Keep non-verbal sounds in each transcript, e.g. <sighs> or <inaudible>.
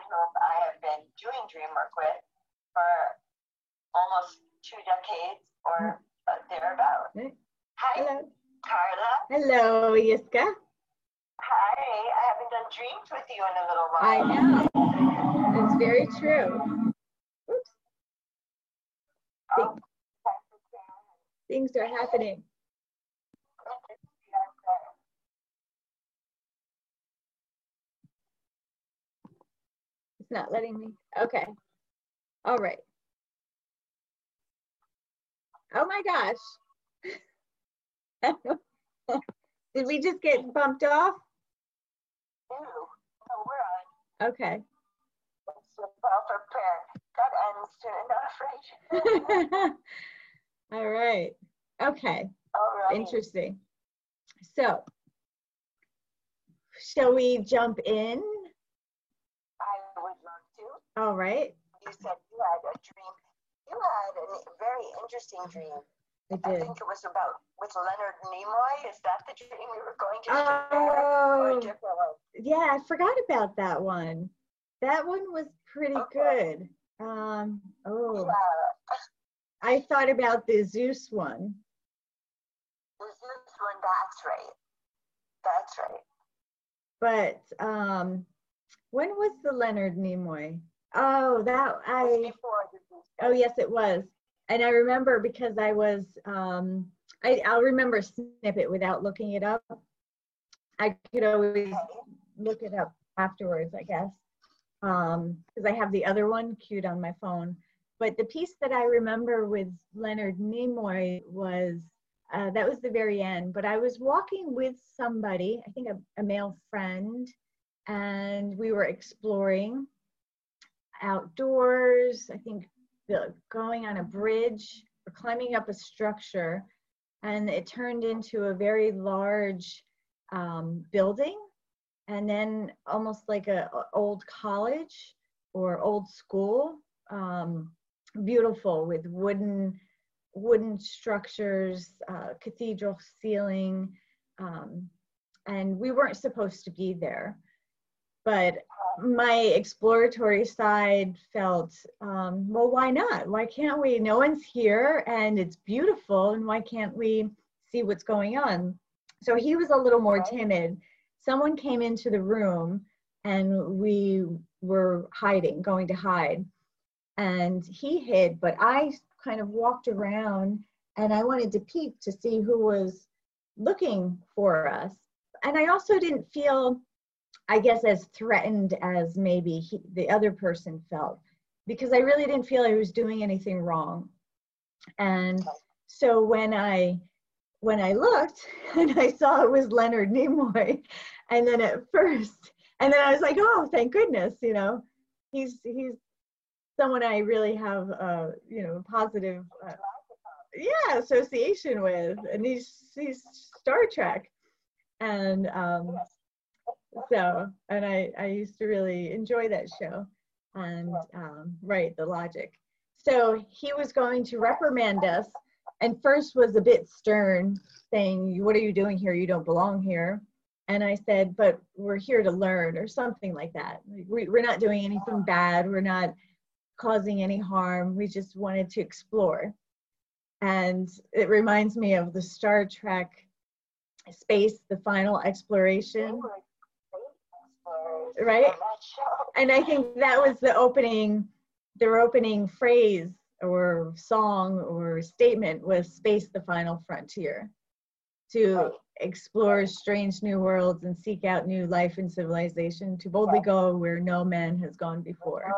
someone whom I have been doing dream work with for almost two decades or uh, thereabout. Right. Hi, Hello. Carla. Hello, Yiskah. Hi, I haven't done dreams with you in a little while. I know. It's very true. Oops. Oh, Things are happening. It's not letting me. Okay. All right. Oh my gosh. <laughs> Did we just get bumped off? Ew. No, we're on. Okay. It's a buffer pair. That ends soon enough, right? All right. Okay. All right. Interesting. So, shall we jump in? All right. You said you had a dream. You had a very interesting dream. I I think it was about with Leonard Nimoy. Is that the dream we were going to Oh, yeah, I forgot about that one. That one was pretty Okay. good. Um, oh, Yeah. I thought about the Zeus one. The Zeus one, that's right. That's right. But um, when was the Leonard Nimoy? Oh, that I. before the Zeus. Oh yes, it was. And I remember because I was, um, I, I'll remember a snippet without looking it up. I could always look it up afterwards, I guess, because I have the other one queued on my phone. But the piece that I remember with Leonard Nimoy was uh, that was the very end. But I was walking with somebody, I think a, a male friend, and we were exploring outdoors. I think going on a bridge or climbing up a structure, and it turned into a very large um, building, and then almost like a, old college or old school. Um, beautiful with wooden wooden structures, uh, cathedral ceiling, um, and we weren't supposed to be there. But my exploratory side felt, um, well, why not? Why can't we? No one's here and it's beautiful, and why can't we see what's going on? So he was a little more timid. Someone came into the room and we were hiding, going to hide. And he hid, but I kind of walked around and I wanted to peek to see who was looking for us. And I also didn't feel I guess as threatened as maybe he, the other person felt because I really didn't feel I was doing anything wrong. And so when I when I looked <laughs> and I saw it was Leonard Nimoy, and then at first, and then I was like, oh, thank goodness, you know, he's he's someone I really have, uh, you know, positive, uh, yeah, association with, and he's he's Star Trek, and um, so and I I used to really enjoy that show, and um, right the logic. So he was going to reprimand us, and first was a bit stern, saying, "What are you doing here? You don't belong here." And I said, "But we're here to learn," or something like that. We, we're not doing anything bad. We're not causing any harm. We just wanted to explore. And it reminds me of the Star Trek space, the final exploration. Were great explorers Right? on that show. And I think that was the opening, their opening phrase or song or statement was space the final frontier to explore strange new worlds and seek out new life and civilization to boldly go where no man has gone before.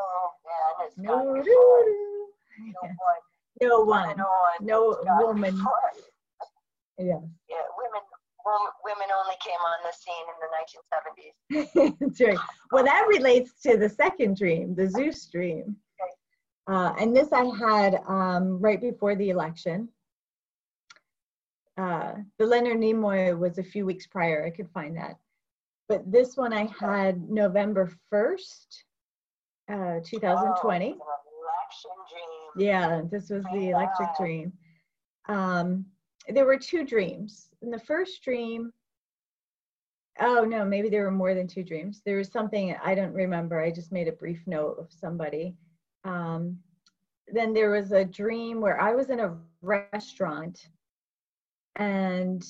No, gone before. <laughs> No one. no No one. no woman. before. Women, only came on the scene in the 1970s. <laughs> that's right. Well, that relates to the second dream, the Zeus dream. Uh, and this I had um, right before the election. Uh, the Leonard Nimoy was a few weeks prior. I could find that. But this one I had November 1st, uh, 2020. Oh. Yeah, this was the electric dream. Um, there were two dreams. In the first dream, oh no, maybe there were more than two dreams. There was something I don't remember. I just made a brief note of somebody. Um, then there was a dream where I was in a restaurant and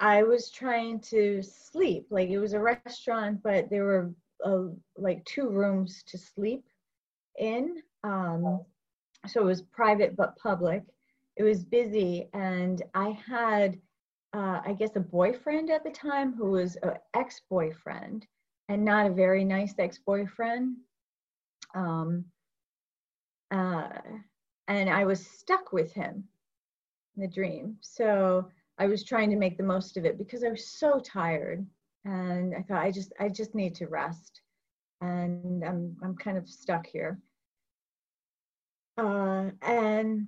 I was trying to sleep. Like it was a restaurant, but there were uh, like two rooms to sleep in. Um, so it was private but public. It was busy, and I had, uh, I guess, a boyfriend at the time who was an ex boyfriend and not a very nice ex boyfriend. Um, uh, and I was stuck with him in the dream. So I was trying to make the most of it because I was so tired, and I thought I just I just need to rest, and I'm I'm kind of stuck here. Uh, and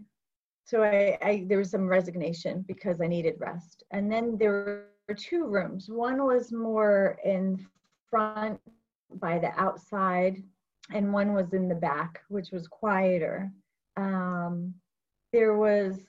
so I, I there was some resignation because I needed rest, and then there were two rooms. One was more in front by the outside, and one was in the back, which was quieter. Um, there was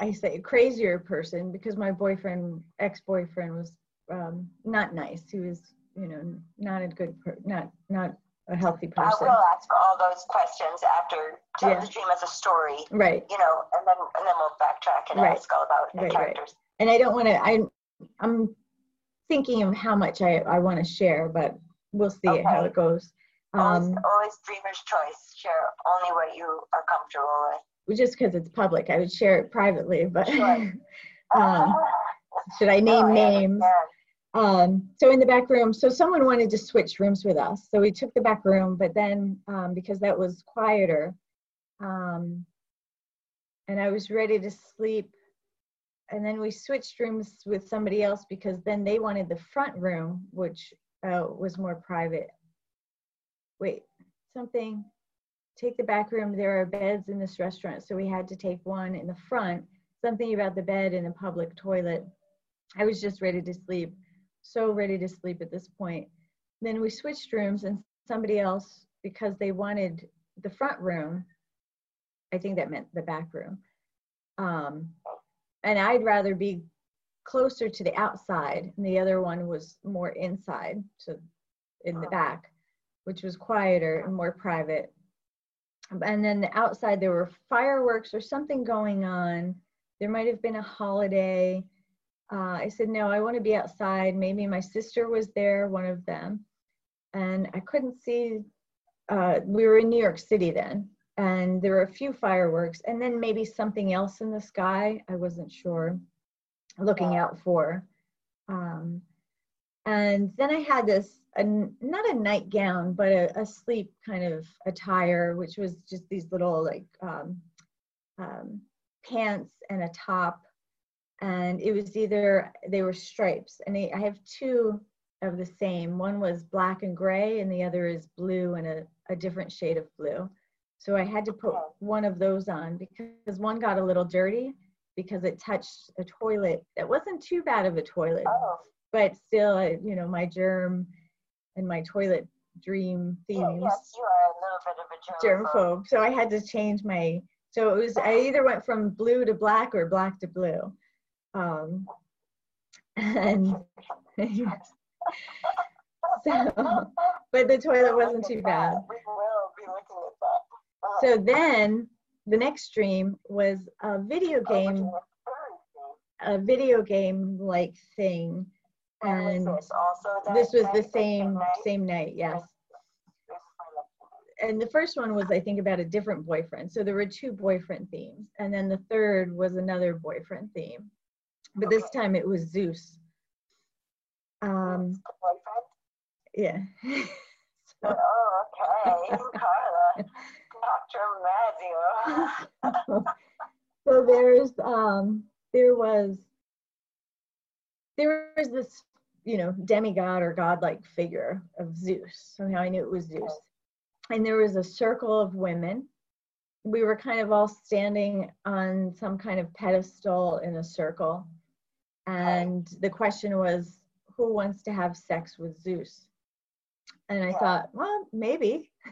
I say a crazier person because my boyfriend, ex-boyfriend, was um, not nice. He was, you know, not a good, per- not not a healthy person. I will ask all those questions after tell Yeah. the dream as a story, Right, you know, and then and then we'll backtrack and Right. ask all about the Right, right. characters. and I don't want to. I I'm thinking of how much I I want to share, but we'll see how it goes. Always, Um, always dreamer's choice. Share only what you are comfortable with. just because it's public, I would share it privately, but Sure. <laughs> um, should I <laughs> name names? Um, so in the back room, so someone wanted to switch rooms with us. So we took the back room, but then um, because that was quieter, um, and I was ready to sleep, and then we switched rooms with somebody else because then they wanted the front room, which uh, was more private. Wait, something. Take the back room. There are beds in this restaurant, so we had to take one in the front. Something about the bed and the public toilet. I was just ready to sleep so ready to sleep at this point. Then we switched rooms, and somebody else, because they wanted the front room, I think that meant the back room. Um, and I'd rather be closer to the outside, and the other one was more inside, so in the back, which was quieter and more private. And then the outside, there were fireworks or something going on. There might have been a holiday uh, I said, no, I want to be outside. Maybe my sister was there, one of them. And I couldn't see, uh, we were in New York City then, and there were a few fireworks, and then maybe something else in the sky. I wasn't sure, looking out for. Um, and then I had this, a, not a nightgown, but a, a sleep kind of attire, which was just these little like um, um, pants and a top and it was either they were stripes and they, i have two of the same. One was black and gray and the other is blue and a, a different shade of blue. So i had to put one of those on because one got a little dirty because it touched a toilet that wasn't too bad of a toilet Oh, but still you know my germ and my toilet dream yeah, themes yes, you are a little bit of a germ. germphobe so i had to change my so it was i either went from blue to black or black to blue um and <laughs> so but the toilet wasn't too bad. So then the next dream was a video game a video game like thing. And this was the same same night yes. And the first one was I think about a different boyfriend. So there were two boyfriend themes, and then the third was another boyfriend theme, but this time it was Zeus. Um, yeah. so, <laughs> Oh, okay. Carla. Dr. Mazzeo. so there's um there was there was this you know demigod or godlike figure of Zeus. Somehow I knew it was Zeus. And there was a circle of women. We were kind of all standing on some kind of pedestal in a circle. And the question was, who wants to have sex with Zeus? And I thought, well, maybe. <laughs>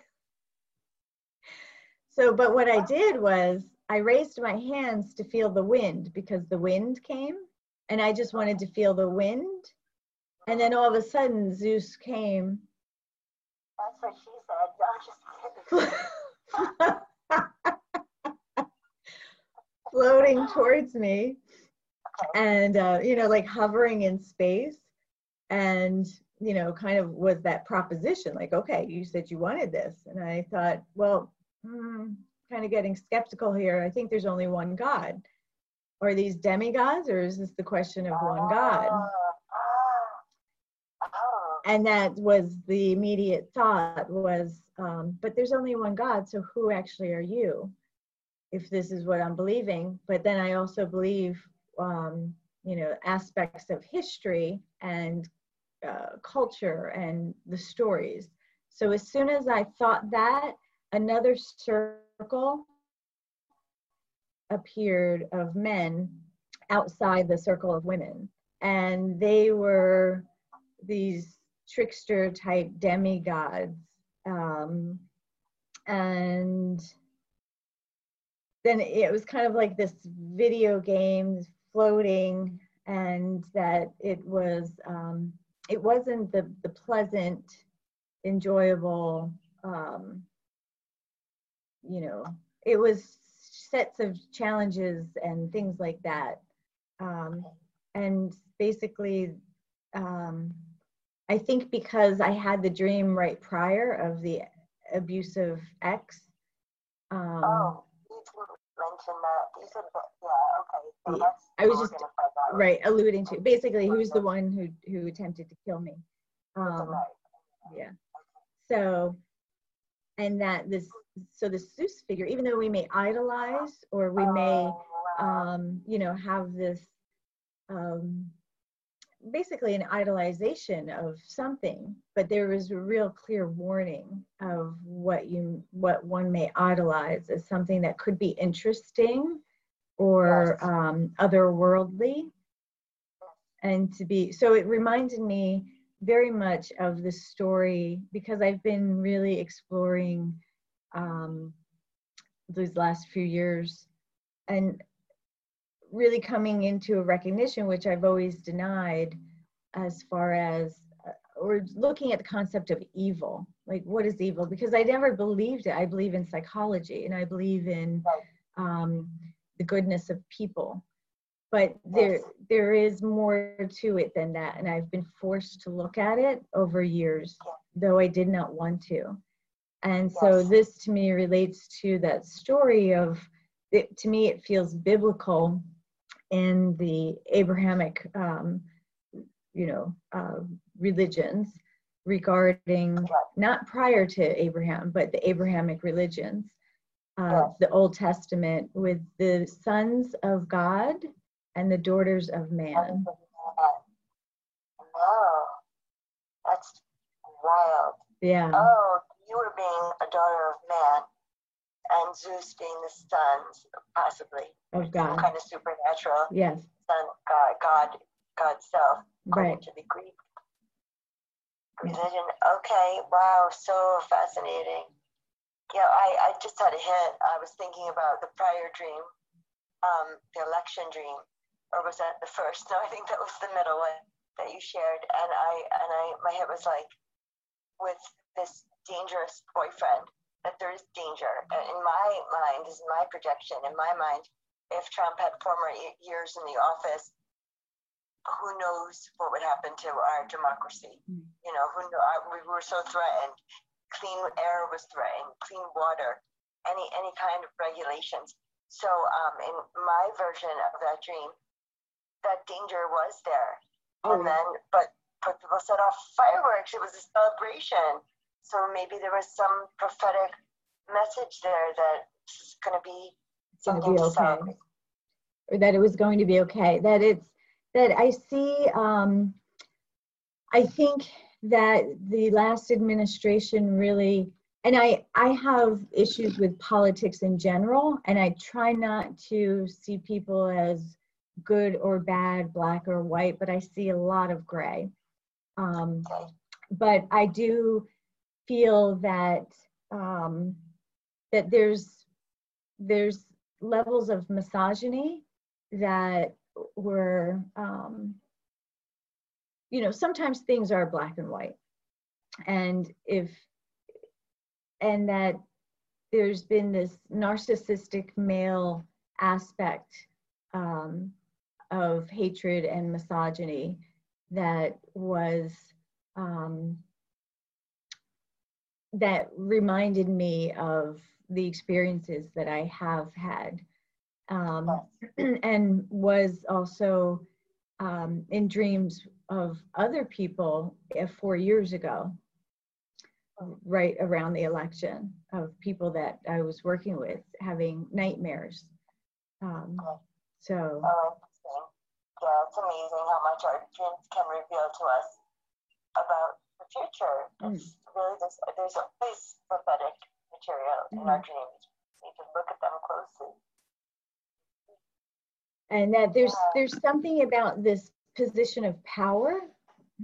So, but what I did was I raised my hands to feel the wind because the wind came and I just wanted to feel the wind. And then all of a sudden, Zeus came. That's what she said. No, just <laughs> floating towards me and uh, you know like hovering in space and you know kind of was that proposition like okay you said you wanted this. And i thought well hmm, kind of getting skeptical here. I think there's only one god. Are these demigods or is this the question of one god? And that was the immediate thought was um, but there's only one god so who actually are you if this is what i'm believing? But then i also believe um, you know aspects of history and uh, culture and the stories. So as soon as i thought that another circle appeared of men outside the circle of women. And they were these trickster type demigods um, and then it was kind of like this video game floating and that it was um, it wasn't the the pleasant enjoyable um, you know it was sets of challenges and things like that um, and basically um, i think because i had the dream right prior of the abusive ex um, Oh, you didn't mention that. You said that, yeah. I was just- right alluding to basically who's the one who who attempted to kill me. Um, yeah. So and that this so the zeus figure even though we may idolize or we may um you know have this um basically an idolization of something but there is a real clear warning of what you what one may idolize as something that could be interesting or um otherworldly and to be so it reminded me very much of the story because I've been really exploring um, these last few years and really coming into a recognition, which I've always denied, as far as uh, or looking at the concept of evil. Like, what is evil? Because I never believed it. I believe in psychology and I believe in um, the goodness of people. But there there is more to it than that and i've been forced to look at it over years though i did not want to. And so this to me relates to that story of it, to me it feels biblical in the abrahamic um, you know uh, religions regarding not prior to abraham but the abrahamic religions uh, the old testament with the sons of god and the daughters of man. Oh, that's wild. Yeah, Oh, you were being a daughter of man, and Zeus being the sons, possibly of some kind of supernatural Yes, son, God, God, God's self, right. to the Greek religion. Okay, wow, so fascinating. Yeah, I, I just had a hint. I was thinking about the prior dream, um, the election dream, or was that the first? <laughs> No, I think that was the middle one that you shared. And I and I my head was like, with this dangerous boyfriend, that there is danger. And in my mind, this is my projection. In my mind, if Trump had former y- years in the office, who knows what would happen to our democracy? Mm. You know, who know, we were so threatened. Clean air was threatened, clean water, any any kind of regulations. So, um, in my version of that dream, that danger was there. Oh, And then, but but people set off fireworks. It was a celebration. So maybe there was some prophetic message there that it's going to be something be to okay. celebrate. Or that it was going to be okay. That it's that I see. Um, I think that the last administration really, and I I have issues with politics in general, and I try not to see people as good or bad, black or white, but I see a lot of gray. Um, but I do feel that um, that there's there's levels of misogyny that were um, you know sometimes things are black and white. And if and that there's been this narcissistic male aspect um, of hatred and misogyny that was um, that reminded me of the experiences that I have had. Um, <clears throat> and was also um, in dreams of other people uh, four years ago, right around the election, of people that I was working with having nightmares. Um, so. Oh, yeah, it's amazing how much our dreams can reveal to us about the future. Mm. It's really this, there's always prophetic material mm. in our mm-hmm. dreams. You can look at them closely. And that there's there's something about this position of power,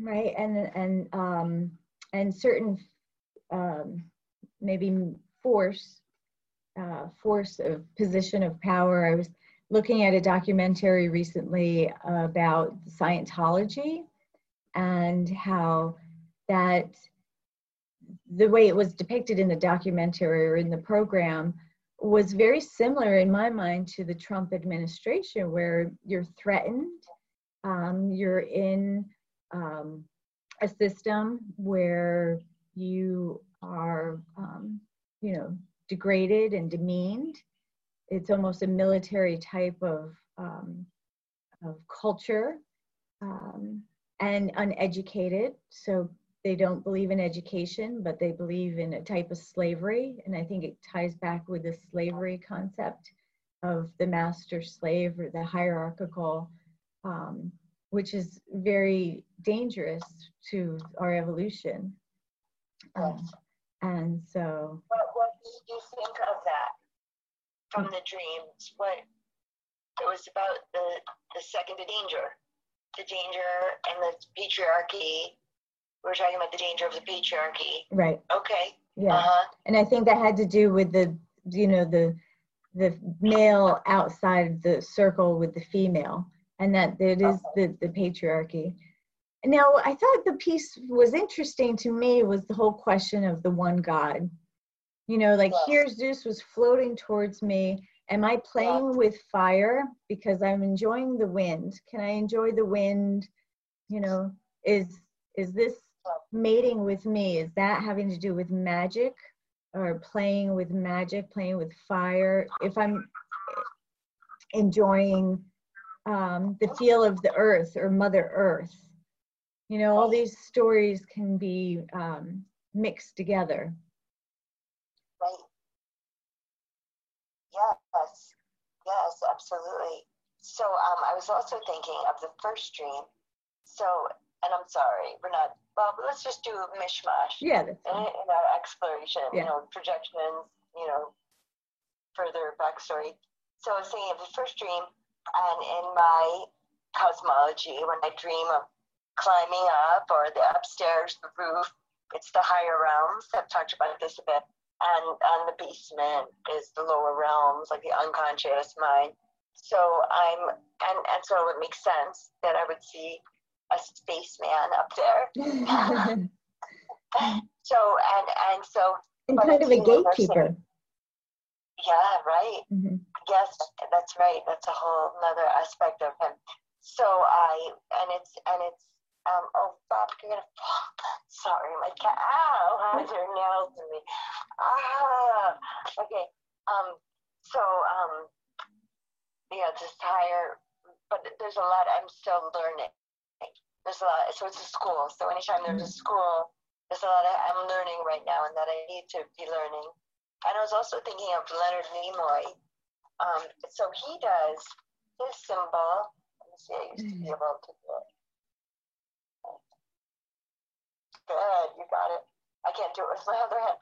right? And and um, and certain um, maybe force uh, force of position of power. I was looking at a documentary recently about Scientology and how that the way it was depicted in the documentary or in the program was very similar in my mind to the Trump administration, where you're threatened, um, you're in um, a system where you are, um, you know, degraded and demeaned. It's almost a military type of, um, of culture um, and uneducated. So they don't believe in education, but they believe in a type of slavery. And I think it ties back with the slavery concept of the master slave or the hierarchical, um, which is very dangerous to our evolution. Um, and so. What, what did you think of that from the dreams? What it was about the, the second danger, the danger and the patriarchy. We we're talking about the danger of the patriarchy. Right. Okay. Yeah. Uh-huh. And I think that had to do with the, you know, the the male outside the circle with the female, and that it is the the patriarchy. Now, I thought the piece was interesting to me was the whole question of the one God. You know, like yes. here Zeus was floating towards me. Am I playing yes. with fire because I'm enjoying the wind? Can I enjoy the wind? You know, is is this mating with me? Is that having to do with magic or playing with magic, playing with fire? If I'm enjoying um, the feel of the earth or Mother Earth, you know all these stories can be um, mixed together right yes yes absolutely so um, i was also thinking of the first dream so and i'm sorry we're not well let's just do a mishmash yeah in, in our exploration yeah. you know projections you know further backstory so i was thinking of the first dream and in my cosmology when i dream of climbing up or the upstairs, the roof. It's the higher realms. I've talked about this a bit. And, and the basement is the lower realms, like the unconscious mind. So I'm, and, and so it makes sense that I would see a spaceman up there. <laughs> <laughs> so, and, and so. And kind of a gatekeeper. Yeah, right. Mm-hmm. Yes, that's right. That's a whole another aspect of him. So I, and it's, and it's, um, oh, Bob, you're gonna fall. <laughs> Sorry, my cat. Ow, her nails in me. Ah, okay. Um, so, um, yeah, just higher, but there's a lot I'm still learning. There's a lot, so it's a school. So anytime there's a school, there's a lot I'm learning right now and that I need to be learning. And I was also thinking of Leonard Nimoy. Um, so he does his symbol. Let me see, I used to be mm-hmm. able to do it. Good, you got it. I can't do it with my other hand.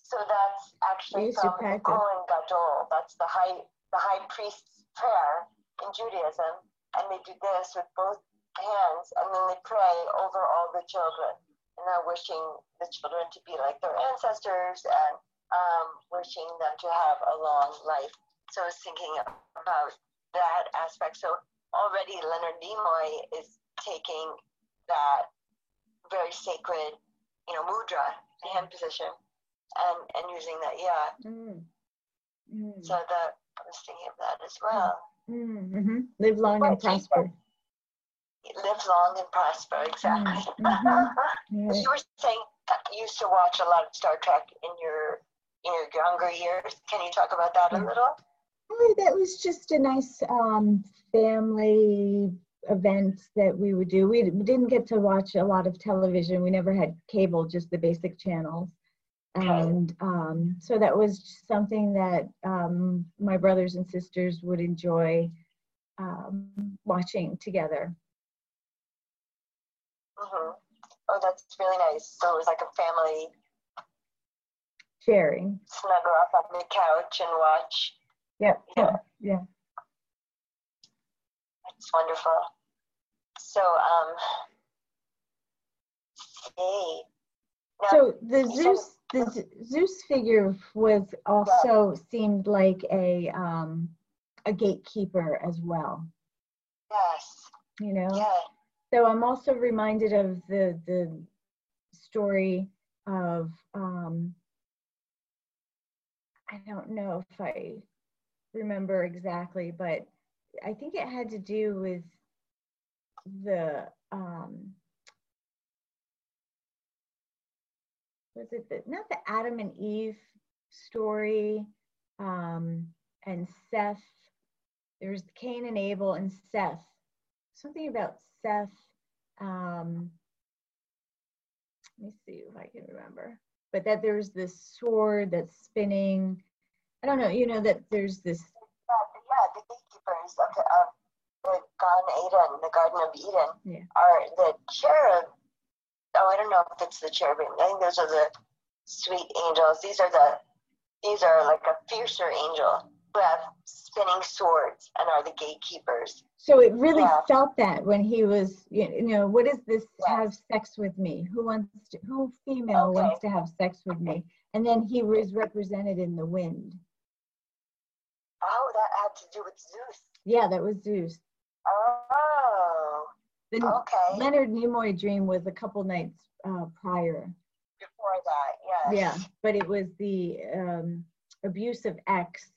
So that's actually from the Kohen Gadol. That's the high the high priest's prayer in Judaism, and they do this with both hands, and then they pray over all the children, and they're wishing the children to be like their ancestors and um, wishing them to have a long life. So I was thinking about that aspect. So already Leonard Nimoy is taking that very sacred, you know, mudra, hand position, and and using that. Yeah. Mm. Mm. So that I was thinking of that as well. Mm-hmm. Live long and prosper. Live long and prosper. Exactly. Mm-hmm. right. <laughs> You were saying you used to watch a lot of Star Trek in your in your younger years. Can you talk about that a little? Oh, that was just a nice um, family event that we would do. We didn't get to watch a lot of television. We never had cable, just the basic channels. And um, so that was something that um, my brothers and sisters would enjoy um, watching together. Mm-hmm. Oh, that's really nice. So it was like a family sharing. Snuggle up on the couch and watch. Yep. Yeah. Yeah. That's wonderful. So, um, hey. Now, so the Zeus, the Zeus figure was also seemed like a um, a gatekeeper as well. Yes. You know. Yeah. So I'm also reminded of the the story of um, I don't know if I remember exactly, but I think it had to do with the um, was it the not the Adam and Eve story um, and Seth. There's Cain and Abel and Seth. Something about Seth. Um, let me see if I can remember. But that there's this sword that's spinning. I don't know. You know that there's this. Yeah, the gatekeepers of the, of the Gan Eden, the Garden of Eden, yeah. are the cherub. Oh, I don't know if it's the cherubim. I think those are the sweet angels. These are the. These are like a fiercer angel who have spinning swords and are the gatekeepers. So it really yeah. felt that when he was, you know, what is this? Have sex with me? Who wants to? Who female okay. wants to have sex with me? And then he was represented in the wind. Oh, that had to do with Zeus. Yeah, that was Zeus. Oh. The okay. Leonard Nimoy dream was a couple nights uh, prior. Before that, yes. Yeah, but it was the um, abusive ex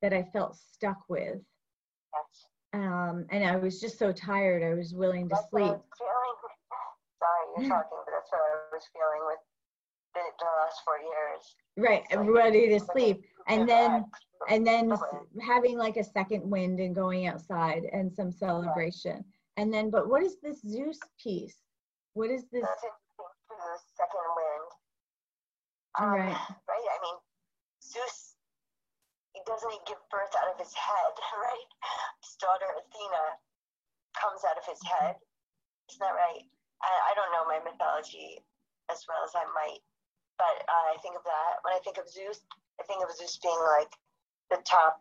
that I felt stuck with. Yes. Um, and I was just so tired, I was willing to that's sleep. Sorry, you're talking, but that's what I was feeling with the, the last four years. Right, like, ready to sleep. And then, and then having like a second wind and going outside and some celebration. And then, but what is this Zeus piece? What is this? Second wind. Um, right. Right. I mean, Zeus doesn't he give birth out of his head, <laughs> right? His daughter Athena comes out of his head. Isn't that right? I, I don't know my mythology as well as I might, but uh, I think of that. When I think of Zeus, I think of Zeus being like the top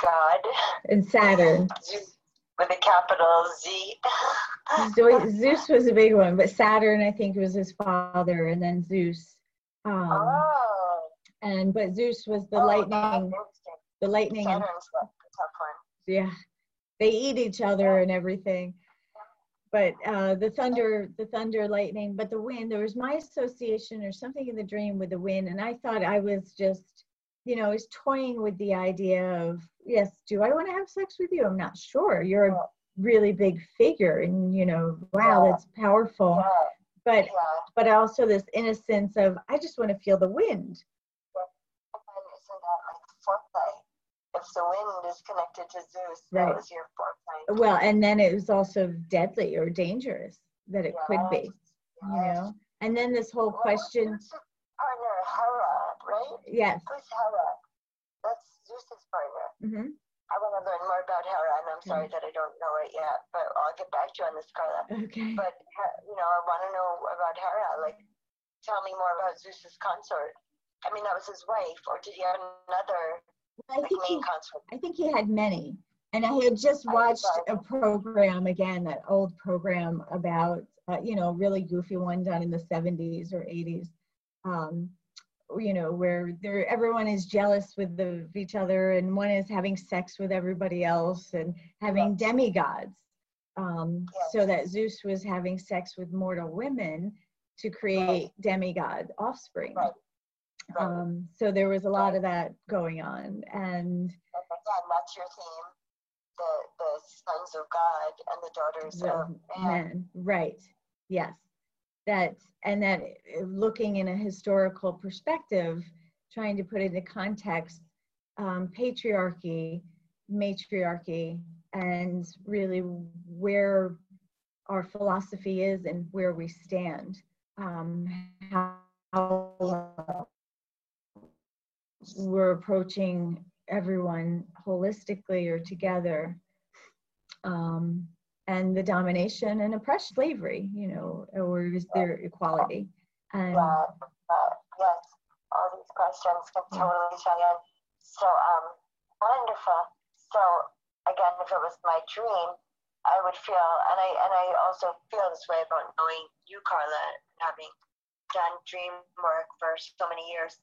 god. And Saturn. Zeus with a capital Z. <laughs> Zeus was a big one, but Saturn, I think, was his father, and then Zeus. Um, oh. And but Zeus was the oh, lightning the lightning and yeah they eat each other yeah. and everything but uh, the thunder the thunder lightning but the wind there was my association or something in the dream with the wind and i thought i was just you know is toying with the idea of yes do i want to have sex with you i'm not sure you're a really big figure and you know wow that's powerful but but also this innocence of i just want to feel the wind if the wind is connected to Zeus, right. that was your foreplay. Well, and then it was also deadly or dangerous that it yes. could be, yes. you know. And then this whole well, question. Right? Yes. Who's Hera? That's Zeus's partner. Mm-hmm. I want to learn more about Hera, and I'm sorry that I don't know it yet, but I'll get back to you on this, Carla. Okay. But you know, I want to know about Hera. Like, tell me more about Zeus's consort. I mean, that was his wife, or did he have another I think he, I think he had many. And I had just watched a program again, that old program about, uh, you know, really goofy one done in the 70s or 80s, um, you know, where there everyone is jealous with the, each other and one is having sex with everybody else and having demigods. um, Yes. so that Zeus was having sex with mortal women to create demigod offspring. Right. Right. Um, so there was a lot of that going on, and And again, that's your theme. The the sons of God and the daughters the of man. men, right? Yes, that and that uh, looking in a historical perspective, trying to put into context, um, patriarchy, matriarchy, and really where our philosophy is and where we stand. Um, how we're approaching everyone holistically or together. Um, and the domination and oppression, slavery, you know, or is there equality? And Yeah, uh, yes, all these questions can totally tie in. So, um, wonderful. So, again, if it was my dream, I would feel, and I and I also feel this way about knowing you, Carla, having done dream work for so many years.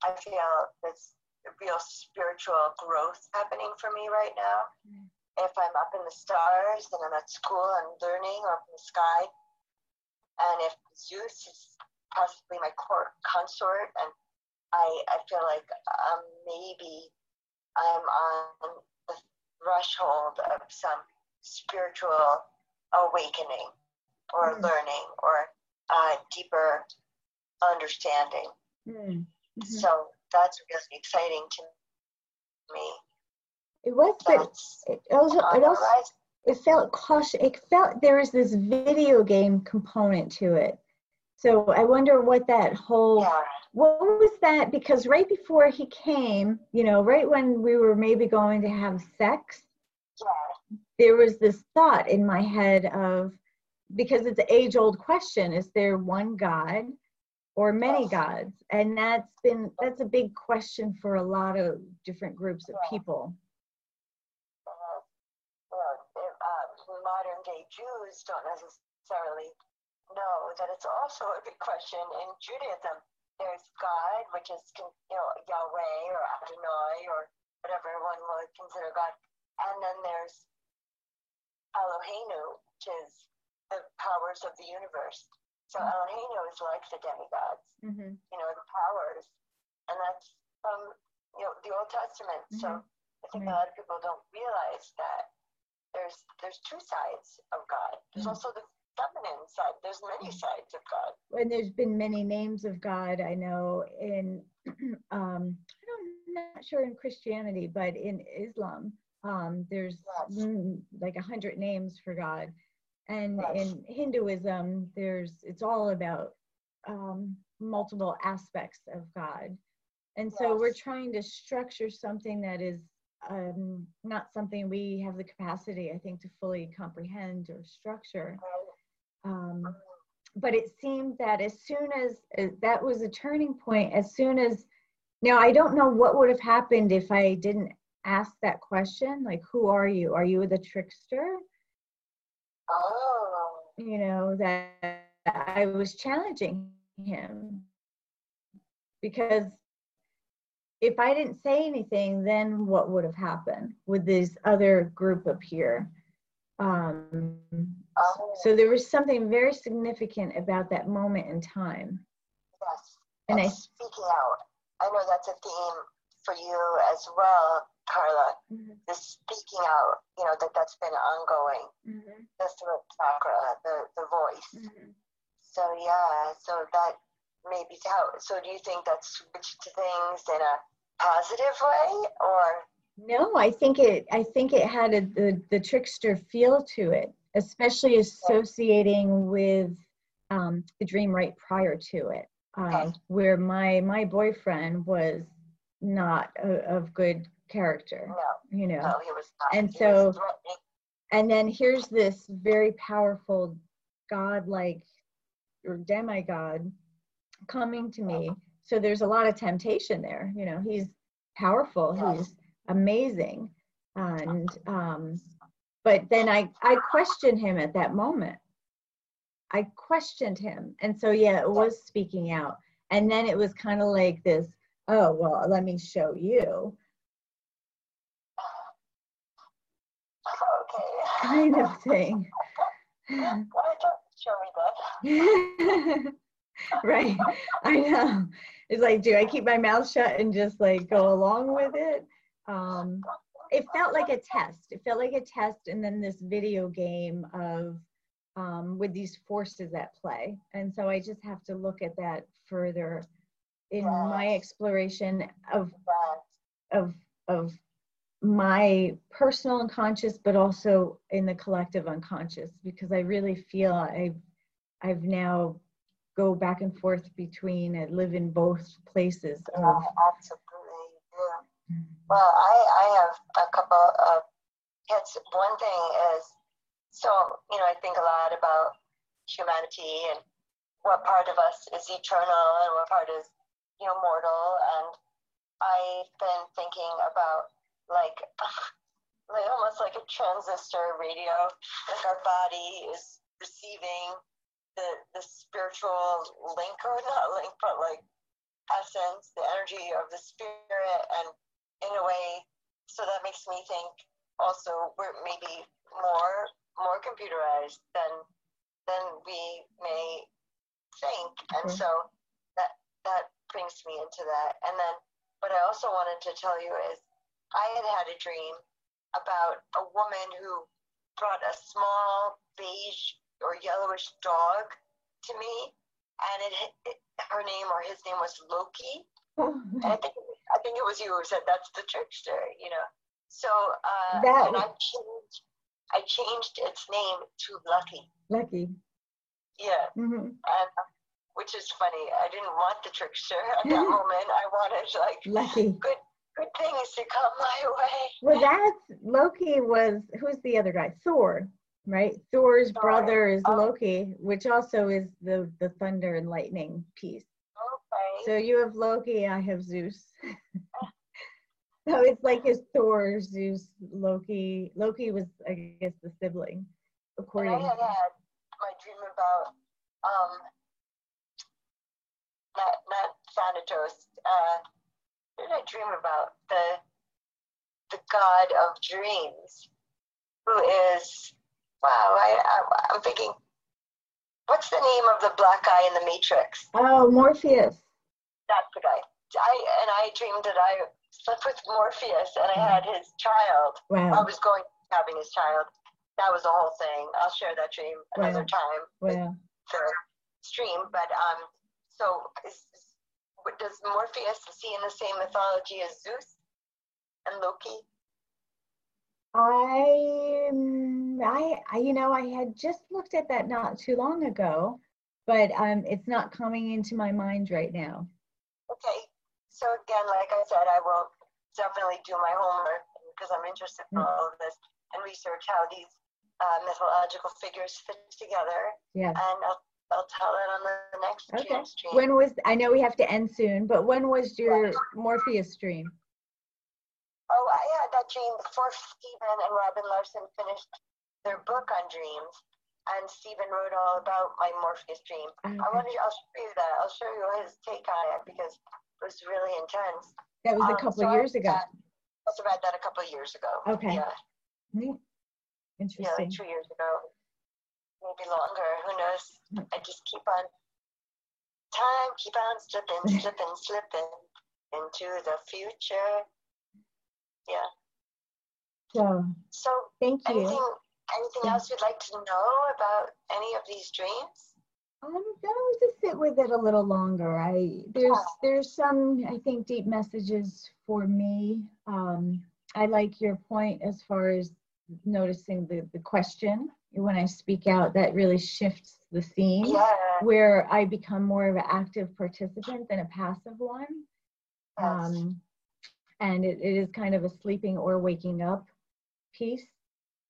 I feel this real spiritual growth happening for me right now. Mm. If I'm up in the stars and I'm at school and learning or up in the sky, and if Zeus is possibly my court consort, and I I feel like um, maybe I'm on the threshold of some spiritual awakening or Mm. learning or uh, deeper understanding. Mm, mhm. So that's really exciting to me. It was, but it also, it also, it felt cautious. It felt there was this video game component to it. So I wonder what that whole what was that? Because right before he came you know right when we were maybe going to have sex there was this thought in my head of because it's an age old question is there one god or many gods? And that's been that's a big question for a lot of different groups of people uh, well, if, uh, modern day Jews don't necessarily know that it's also a big question in Judaism. There's God, which is you know Yahweh or Adonai or whatever one would consider God, and then there's Eloheinu, which is the powers of the universe. So Mhm. Eloheinu is like the demigods, mm-hmm. you know, the powers, and that's from you know the Old Testament. So Mhm. I think a lot of people don't realize that there's there's two sides of God. There's Mhm. also the feminine side. There's many Mhm. sides of God. and there's been many names of God I know in <clears throat> um I don't I'm not sure in Christianity but in Islam um there's Yes. mm, like a hundred names for God and Yes. in Hinduism there's it's all about um multiple aspects of God and so we're trying to structure something that is um, not something we have the capacity I think to fully comprehend or structure. Um, but it seemed that as soon as uh, that was a turning point as soon as now i don't know what would have happened if i didn't ask that question like who are you? Are you the trickster? Oh, you know that i was challenging him because if i didn't say anything then what would have happened with this other group appear um, oh, so there was something very significant about that moment in time yes. and And I- speaking out. I know that's a theme for you as well, Carla. Mm-hmm. The speaking out. You know that that's been ongoing. Mm-hmm. The throat chakra, the the voice. Mm-hmm. So yeah. So that maybe how. So do you think that switched things in a positive way, or No, I think it. I think it had a, the the trickster feel to it, especially associating with um, the dream right prior to it, um, Okay. where my my boyfriend was not a, of good character, no? you know. No, he was not. And He so-. And then here's this very powerful god-like or demigod coming to me. So there's a lot of temptation there. You know, he's powerful. He's amazing and um but then i i questioned him at that moment i questioned him and so yeah it was speaking out and then it was kind of like this oh well let me show you Okay. kind of <laughs> thing. Why don't you show me that? <laughs> <laughs> right. I know. It's like, do I keep my mouth shut and just like go along with it? Um, it felt like a test. It felt like a test, and then this video game of um, with these forces at play. And so I just have to look at that further in my exploration of of of my personal unconscious, but also in the collective unconscious, because I really feel I've I've now go back and forth between and live in both places. Of, Yeah, absolutely. Yeah. Mm. Well, I, I have a couple of hits. One thing is, so, you know, I think a lot about humanity and what part of us is eternal and what part is, you know, mortal. And I've been thinking about like, <laughs> like almost like a transistor radio, like our body is receiving the the spiritual link or not link, but like essence, the energy of the spirit, and in a way, so that makes me think also we're maybe more more computerized than than we may think, and Mhm. so that that brings me into that. And then, what I also wanted to tell you is, I had had a dream about a woman who brought a small beige or yellowish dog to me, and it, it her name or his name was Loki. And I think I think it was you who said that's the trickster, you know. So uh, That and I changed I changed its name to Lucky. lucky. Yeah, hmm and which is funny. I didn't want the trickster at that <laughs> moment. I wanted like Lucky. good good things to come my way. Well, that's Loki was who's the other guy? Thor, right? Thor's Thor. brother is Oh. Loki, which also is the the thunder and lightning piece. Okay. So you have Loki, I have Zeus. <laughs> so <laughs> it's like his Thor, Zeus, Loki. Loki was, I guess, the sibling, and according. I had had my dream about um not not Thanatos. Uh, what did I dream about? The the god of dreams, who is wow. I, I I'm thinking, what's the name of the black guy in the Matrix? Oh, Morpheus. That's the guy. I and I dreamed that I slept with Morpheus and I had his child. Wow. I was going having his child. That was the whole thing. I'll share that dream another Wow. time wow. for stream. But um, so is, does Morpheus is he in the same mythology as Zeus and Loki? I, um, I, I, you know, I had just looked at that not too long ago, but um, it's not coming into my mind right now. Okay. So again, like I said, I will definitely do my homework because I'm interested in Mm. all of this and research how these uh, mythological figures fit together. Yes. And I'll, I'll tell it on the next Okay. dream stream. When was, I know we have to end soon, but when was your Morpheus stream? Oh, I had that dream before Stephen and Robin Larson finished their book on dreams, and Stephen wrote all about my Morpheus dream. I Okay. want to, I'll show you that. I'll show you his take on it because it was really intense. That was a Um, couple so I years ago. had- Must have had that a couple of years ago. Okay. Yeah, yeah, Interesting. like two years ago, maybe longer. Who knows? Mm. I just keep on time, keep on slipping, <laughs> slipping, slipping into the future. Yeah. So, So thank you. Anything, anything else you'd like to know about any of these dreams? I'm going to sit with it a little longer. I there's there's some I think deep messages for me. Um, I like your point as far as noticing the the question when I speak out. That really shifts the theme Yeah. where I become more of an active participant than a passive one. Yes. Um, and it, it is kind of a sleeping or waking up piece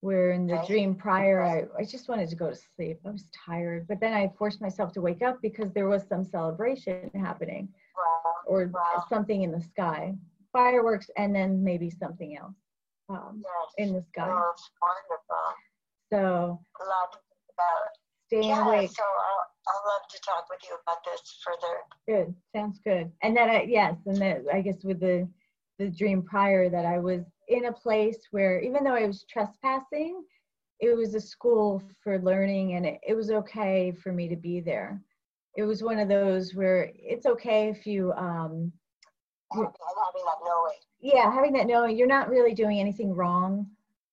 where in the dream prior I, I just wanted to go to sleep i was tired but then i forced myself to wake up because there was some celebration happening Wow. or something in the sky fireworks and then maybe something else um, Yes. in the sky Oh, wonderful. so A lot about. staying Yeah. awake So I'll, I'll love to talk with you about this further. Good, sounds good. And then I, yes, and then I guess with the the dream prior that I was in a place where even though I was trespassing, it was a school for learning and it, it was okay for me to be there. It was one of those where it's okay if you um having, having that knowing. yeah, having that knowing you're not really doing anything wrong.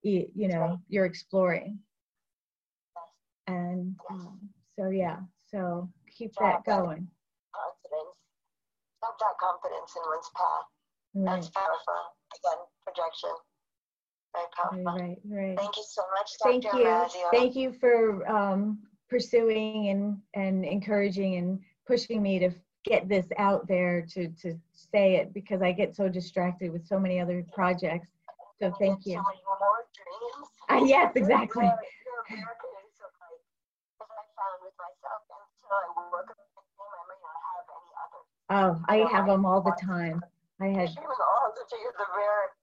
You, you know, you're exploring. And um, so yeah, so keep that going. Confidence. Have that confidence in one's path. That's powerful. Again, projection. Very powerful. right, right. Thank you so much, Thank Dr. you. Mazzeo. Thank you for um, pursuing and, and encouraging and pushing me to get this out there to, to say it because I get so distracted with so many other projects. So thank you. So many more dreams. <laughs> Uh, yes, exactly. You're, you're American, and so like, I found with myself, until I work on a dream, I have any others. Oh, I have them all the time. I had, all the the rare dreamer who it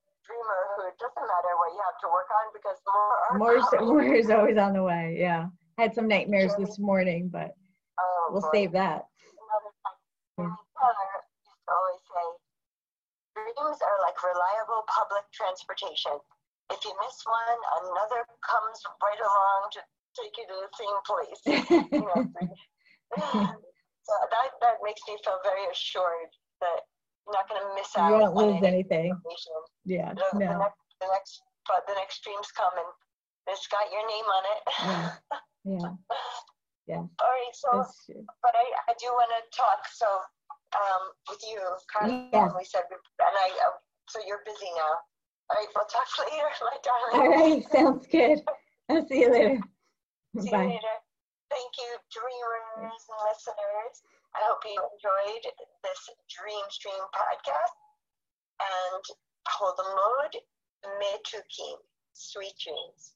doesn't matter what you have to work on because more are coming. more is always on the way. Yeah. I Had some nightmares this morning, but Oh, we'll boy. save that. Another. Used to always say, dreams are like reliable public transportation. If you miss one, another comes right along to take you to the same place. <laughs> You know, <sighs> so that, that makes me feel very assured that you're not going to miss out You won't on lose any anything. Yeah, The, the, next, the next, but the next dream's coming. It's got your name on it. Yeah. yeah. <laughs> All right, so but I, I do want to talk so um, with you, Carla. Yes. We said, and I, uh, so you're busy now. All right, we'll talk <laughs> later, my darling. All right, sounds good. I'll see you later. See Bye. you later. Thank you, dreamers and listeners. I hope you enjoyed this Dream Stream podcast. And Chalomot, Metukim. Sweet dreams.